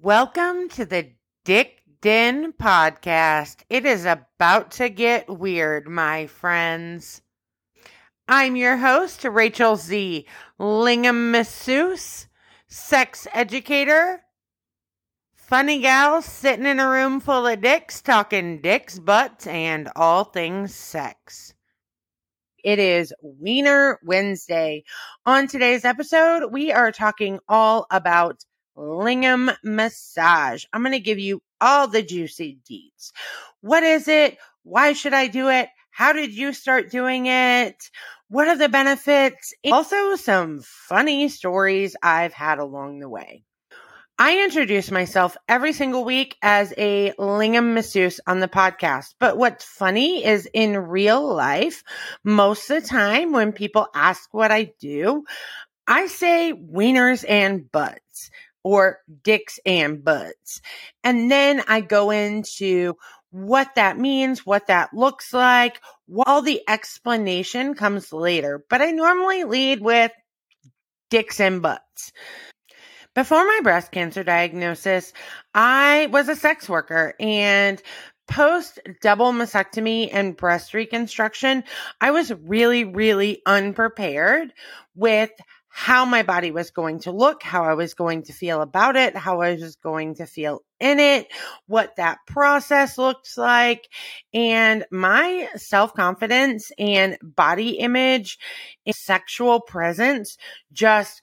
Welcome to the Dick Den podcast. It is about to get weird, my friends. I'm your host, Rachael Z. Lingam masseuse, sex educator, funny gal sitting in a room full of dicks talking dicks, butts, and all things sex. It is Wiener Wednesday. On today's episode, we are talking all about Lingam massage. I'm going to give you all the juicy deets. What is it? Why should I do it? How did you start doing it? What are the benefits? Also, some funny stories I've had along the way. I introduce myself every single week as a Lingam masseuse on the podcast. But what's funny is in real life, most of the time when people ask what I do, I say wieners and butts or dicks and butts. And then I go into what that means, what that looks like. All the explanation comes later, but I normally lead with dicks and butts. Before my breast cancer diagnosis, I was a sex worker and post double mastectomy and breast reconstruction, I was really, really unprepared with how my body was going to look, how I was going to feel about it, how I was going to feel in it, what that process looks like. And my self confidence and body image, and sexual presence just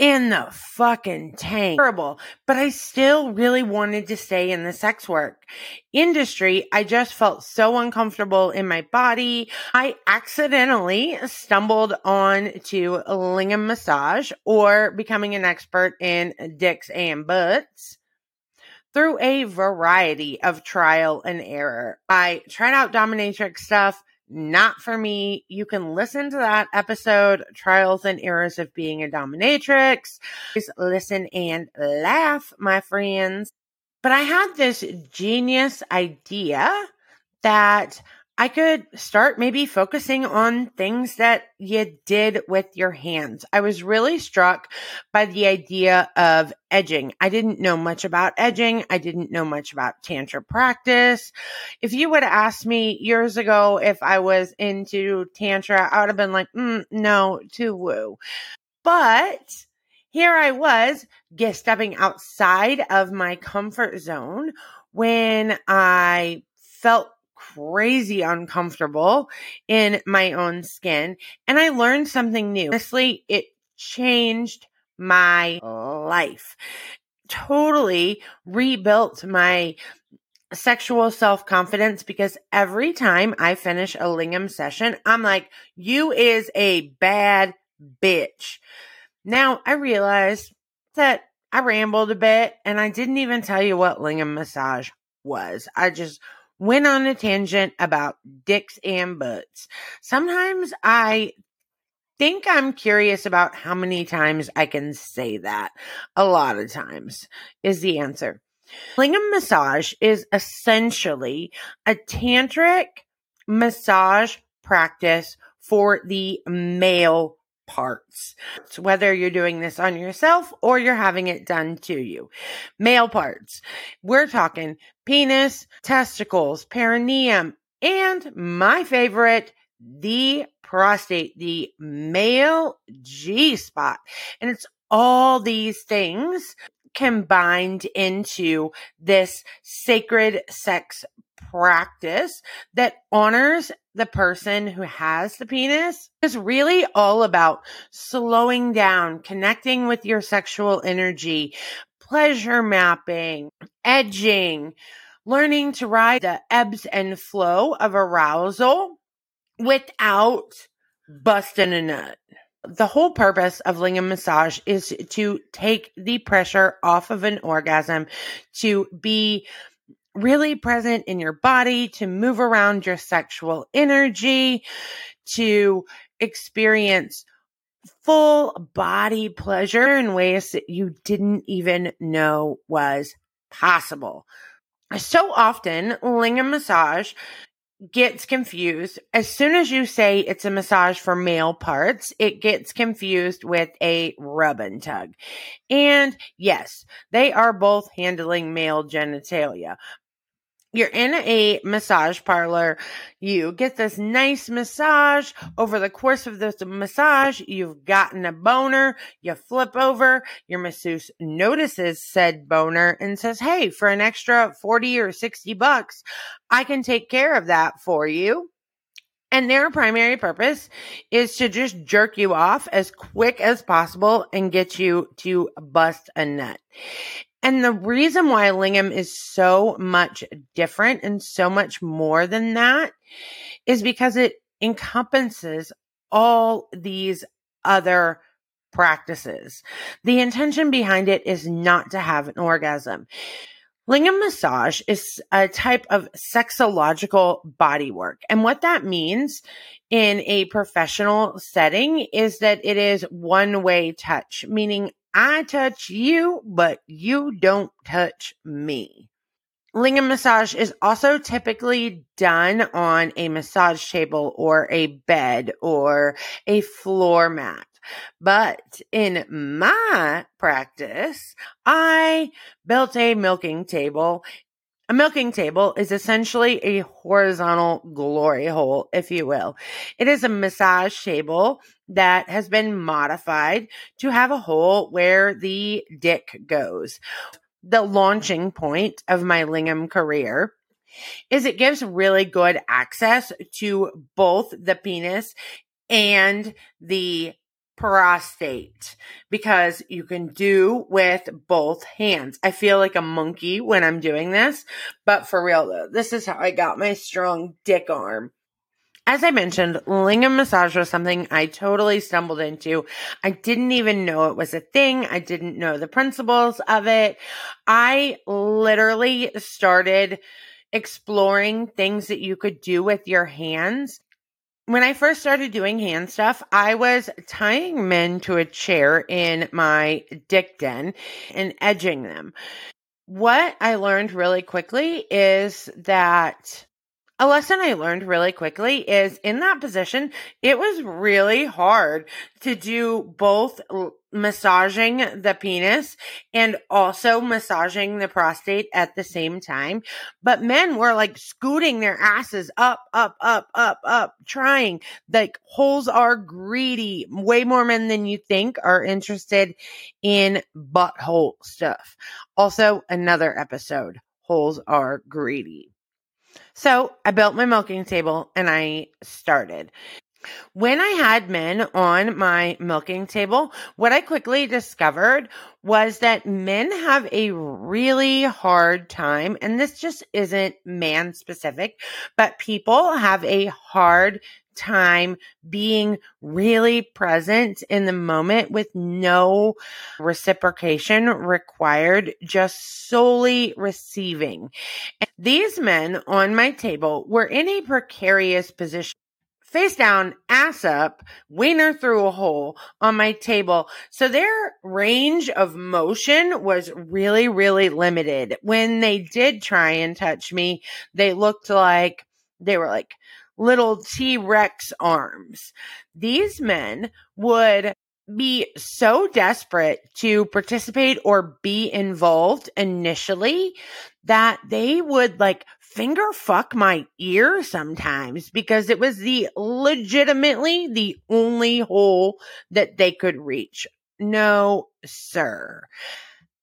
in the fucking tank. Terrible. But I still really wanted to stay in the sex work industry. I just felt so uncomfortable in my body. I accidentally stumbled on to Lingam massage or becoming an expert in dicks and butts through a variety of trial and error. I tried out dominatrix stuff not for me. You can listen to that episode, Trials and Errors of Being a Dominatrix. Just listen and laugh, my friends. But I had this genius idea that I could start maybe focusing on things that you did with your hands. I was really struck by the idea of edging. I didn't know much about edging. I didn't know much about tantra practice. If you would have asked me years ago if I was into tantra, I would have been like, mm, no, too woo. But here I was, stepping outside of my comfort zone when I felt crazy uncomfortable in my own skin. And I learned something new. Honestly, it changed my life. Totally rebuilt my sexual self confidence because every time I finish a lingam session, I'm like, you is a bad bitch. Now I realize that I rambled a bit and I didn't even tell you what lingam massage was. I just went on a tangent about dicks and butts. Sometimes I think I'm curious about how many times I can say that. A lot of times is the answer. Lingam massage is essentially a tantric massage practice for the male parts. Whether you're doing this on yourself or you're having it done to you. Male parts. We're talking penis, testicles, perineum, and my favorite, the prostate, the male G spot. And it's all these things combined into this sacred sex practice that honors the person who has the penis is really all about slowing down, connecting with your sexual energy, pleasure mapping, edging, learning to ride the ebbs and flow of arousal without busting a nut. The whole purpose of lingam massage is to take the pressure off of an orgasm, to be really present in your body, to move around your sexual energy, to experience full body pleasure in ways that you didn't even know was possible. So often, lingam massage gets confused. As soon as you say it's a massage for male parts, it gets confused with a rub and tug. And yes, they are both handling male genitalia, you're in a massage parlor. You get this nice massage. Over the course of this massage, you've gotten a boner. You flip over. Your masseuse notices said boner and says, Hey, for an extra 40 or 60 bucks, I can take care of that for you. And their primary purpose is to just jerk you off as quick as possible and get you to bust a nut. And the reason why Lingam is so much different and so much more than that is because it encompasses all these other practices. The intention behind it is not to have an orgasm. Lingam massage is a type of sexological body work. And what that means in a professional setting is that it is one way touch, meaning I touch you, but you don't touch me. Lingam massage is also typically done on a massage table or a bed or a floor mat. But in my practice, I built a milking table. A milking table is essentially a horizontal glory hole, if you will. It is a massage table that has been modified to have a hole where the dick goes. The launching point of my Lingam career is it gives really good access to both the penis and the prostate because you can do with both hands. I feel like a monkey when I'm doing this, but for real though, this is how I got my strong dick arm. As I mentioned, Lingam massage was something I totally stumbled into. I didn't even know it was a thing. I didn't know the principles of it. I literally started exploring things that you could do with your hands when I first started doing hand stuff, I was tying men to a chair in my dick den and edging them. What I learned really quickly is that a lesson I learned really quickly is in that position, it was really hard to do both massaging the penis and also massaging the prostate at the same time. But men were like scooting their asses up, up, up, up, up, trying. Like holes are greedy. Way more men than you think are interested in butthole stuff. Also, another episode. Holes are greedy. So I built my milking table and I started. When I had men on my milking table, what I quickly discovered was that men have a really hard time, and this just isn't man specific, but people have a hard time being really present in the moment with no reciprocation required, just solely receiving. These men on my table were in a precarious position face down, ass up, wiener through a hole on my table. So their range of motion was really, really limited. When they did try and touch me, they looked like they were like little T Rex arms. These men would be so desperate to participate or be involved initially that they would like finger fuck my ear sometimes because it was the legitimately the only hole that they could reach. No, sir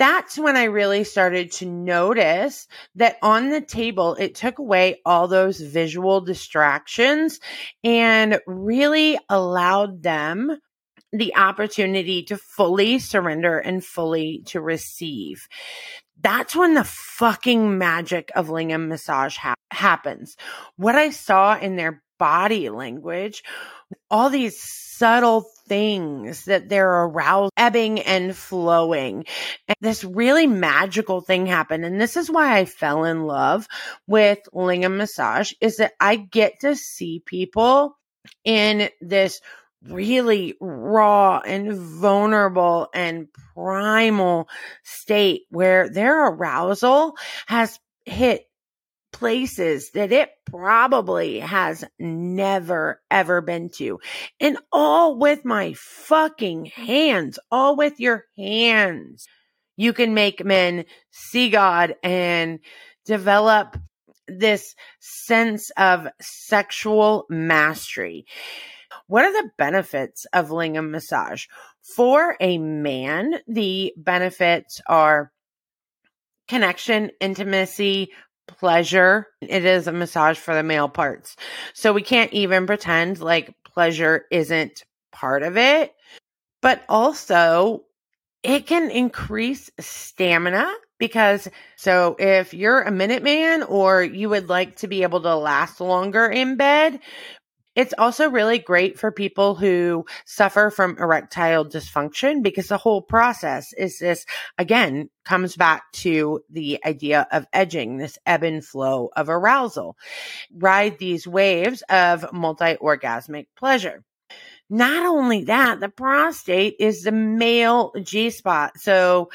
that's when I really started to notice that on the table, it took away all those visual distractions and really allowed them the opportunity to fully surrender and fully to receive. That's when the fucking magic of Lingam massage ha- happens. What I saw in their body language all these subtle things that they're aroused, ebbing and flowing. And this really magical thing happened. And this is why I fell in love with Lingam massage is that I get to see people in this really raw and vulnerable and primal state where their arousal has hit places that it probably has never ever been to. And all with my fucking hands, all with your hands. You can make men see God and develop this sense of sexual mastery. What are the benefits of lingam massage? For a man, the benefits are connection, intimacy, pleasure. It is a massage for the male parts. So we can't even pretend like pleasure isn't part of it. But also, it can increase stamina because so if you're a minute man or you would like to be able to last longer in bed, it's also really great for people who suffer from erectile dysfunction because the whole process is this, again, comes back to the idea of edging, this ebb and flow of arousal. Ride these waves of multi orgasmic pleasure. Not only that, the prostate is the male G spot. So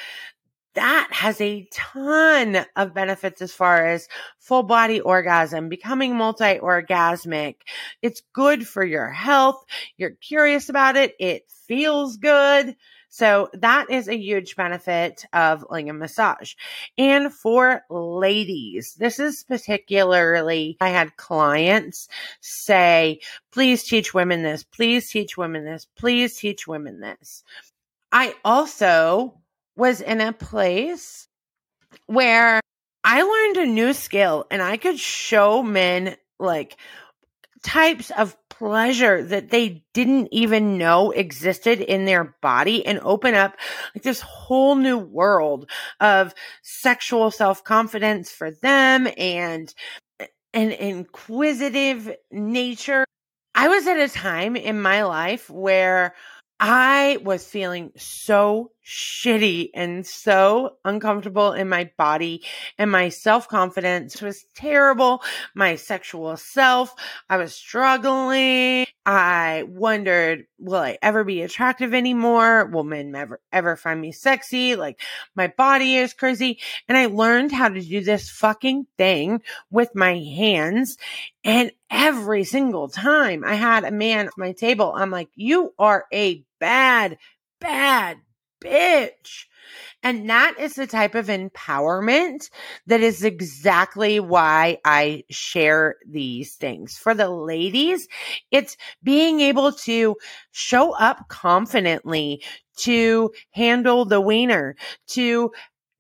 that has a ton of benefits as far as full body orgasm, becoming multi orgasmic. It's good for your health. You're curious about it. It feels good. So that is a huge benefit of lingam massage. And for ladies, this is particularly, I had clients say, please teach women this, please teach women this, please teach women this. I also was in a place where I learned a new skill and I could show men like types of pleasure that they didn't even know existed in their body and open up like this whole new world of sexual self-confidence for them and an inquisitive nature. I was at a time in my life where I was feeling so shitty and so uncomfortable in my body and my self confidence was terrible. My sexual self, I was struggling. I wondered, will I ever be attractive anymore? Will men ever, ever find me sexy? Like my body is crazy. And I learned how to do this fucking thing with my hands. And every single time I had a man at my table, I'm like, you are a bad, bad bitch. And that is the type of empowerment that is exactly why I share these things. For the ladies, it's being able to show up confidently, to handle the wiener, to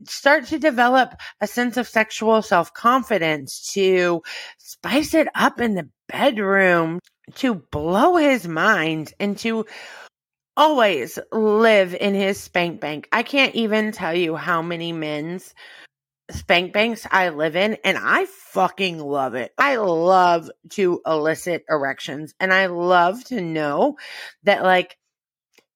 start to develop a sense of sexual self confidence, to spice it up in the bedroom, to blow his mind, and to always live in his spank bank. I can't even tell you how many men's spank banks I live in, and I fucking love it. I love to elicit erections, and I love to know that, like,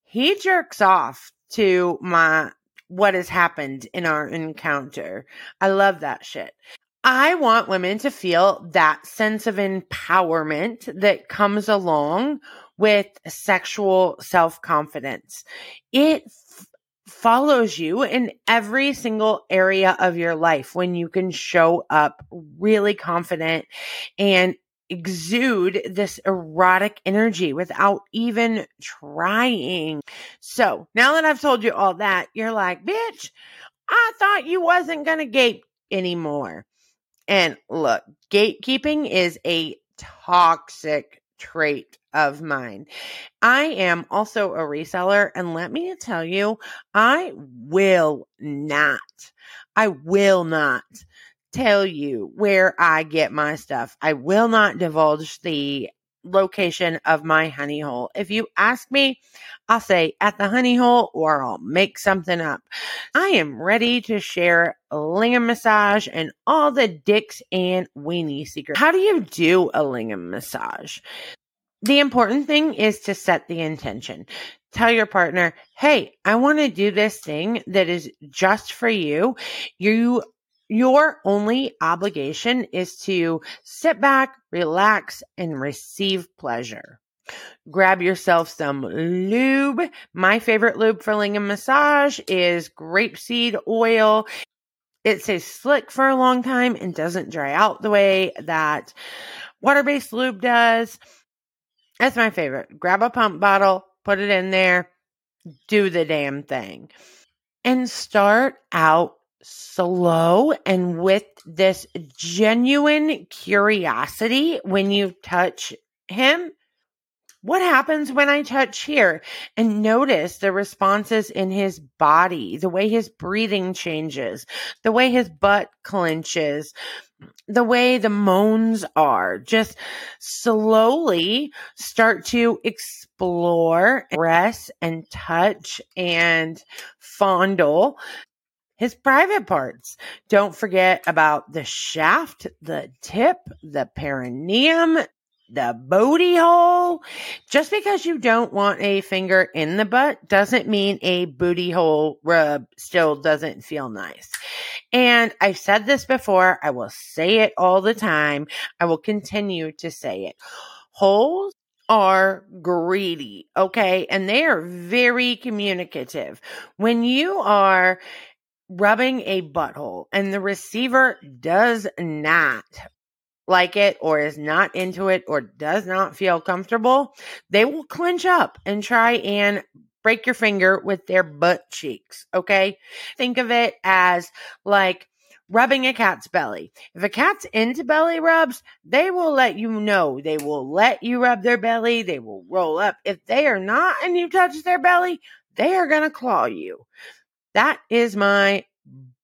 he jerks off to my what has happened in our encounter. I love that shit. I want women to feel that sense of empowerment that comes along with sexual self confidence. It f- follows you in every single area of your life when you can show up really confident and exude this erotic energy without even trying. So now that I've told you all that, you're like, bitch, I thought you wasn't going to gape anymore. And look, gatekeeping is a toxic trait of mine. I am also a reseller, and let me tell you, I will not, I will not tell you where I get my stuff. I will not divulge the location of my honey hole. If you ask me, I'll say at the honey hole or I'll make something up. I am ready to share lingam massage and all the dicks and weenie secrets. How do you do a lingam massage? The important thing is to set the intention. Tell your partner, hey, I want to do this thing that is just for you. You your only obligation is to sit back, relax, and receive pleasure. Grab yourself some lube. My favorite lube for lingam massage is grapeseed oil. it stays slick for a long time and doesn't dry out the way that water based lube does. That's my favorite. Grab a pump bottle, put it in there, do the damn thing. And start out slow and with this genuine curiosity when you touch him what happens when I touch here? And notice the responses in his body, the way his breathing changes, the way his butt clenches, the way the moans are. Just slowly start to explore, press and touch and fondle his private parts. Don't forget about the shaft, the tip, the perineum, the booty hole. Just because you don't want a finger in the butt doesn't mean a booty hole rub still doesn't feel nice. And I've said this before. I will say it all the time. I will continue to say it. Holes are greedy. Okay. And they are very communicative. When you are rubbing a butthole and the receiver does not like it or is not into it or does not feel comfortable, they will clench up and try and break your finger with their butt cheeks. Okay. Think of it as like rubbing a cat's belly. If a cat's into belly rubs, they will let you know. They will let you rub their belly. They will roll up. If they are not and you touch their belly, they are going to claw you. That is my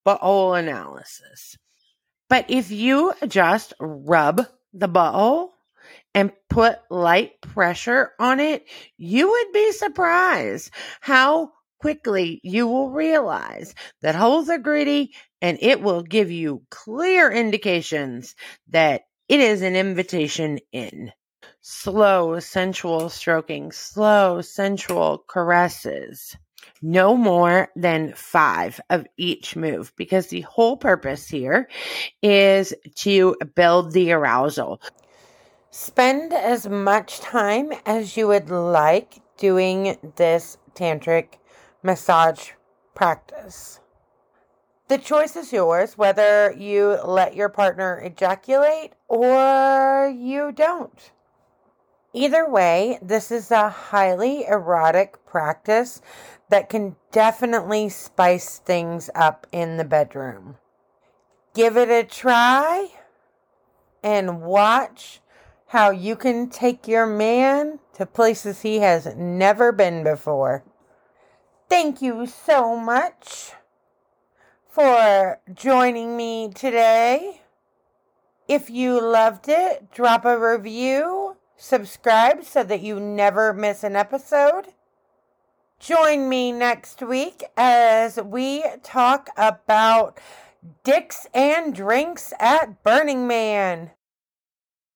butthole analysis. But if you just rub the butthole and put light pressure on it, you would be surprised how quickly you will realize that holes are gritty and it will give you clear indications that it is an invitation in. Slow, sensual stroking, slow, sensual caresses no more than five of each move because the whole purpose here is to build the arousal. Spend as much time as you would like doing this tantric massage practice. The choice is yours whether you let your partner ejaculate or you don't. Either way, this is a highly erotic practice that can definitely spice things up in the bedroom. Give it a try and watch how you can take your man to places he has never been before. Thank you so much for joining me today. If you loved it, drop a review, subscribe so that you never miss an episode. Join me next week as we talk about dicks and drinks at Burning Man.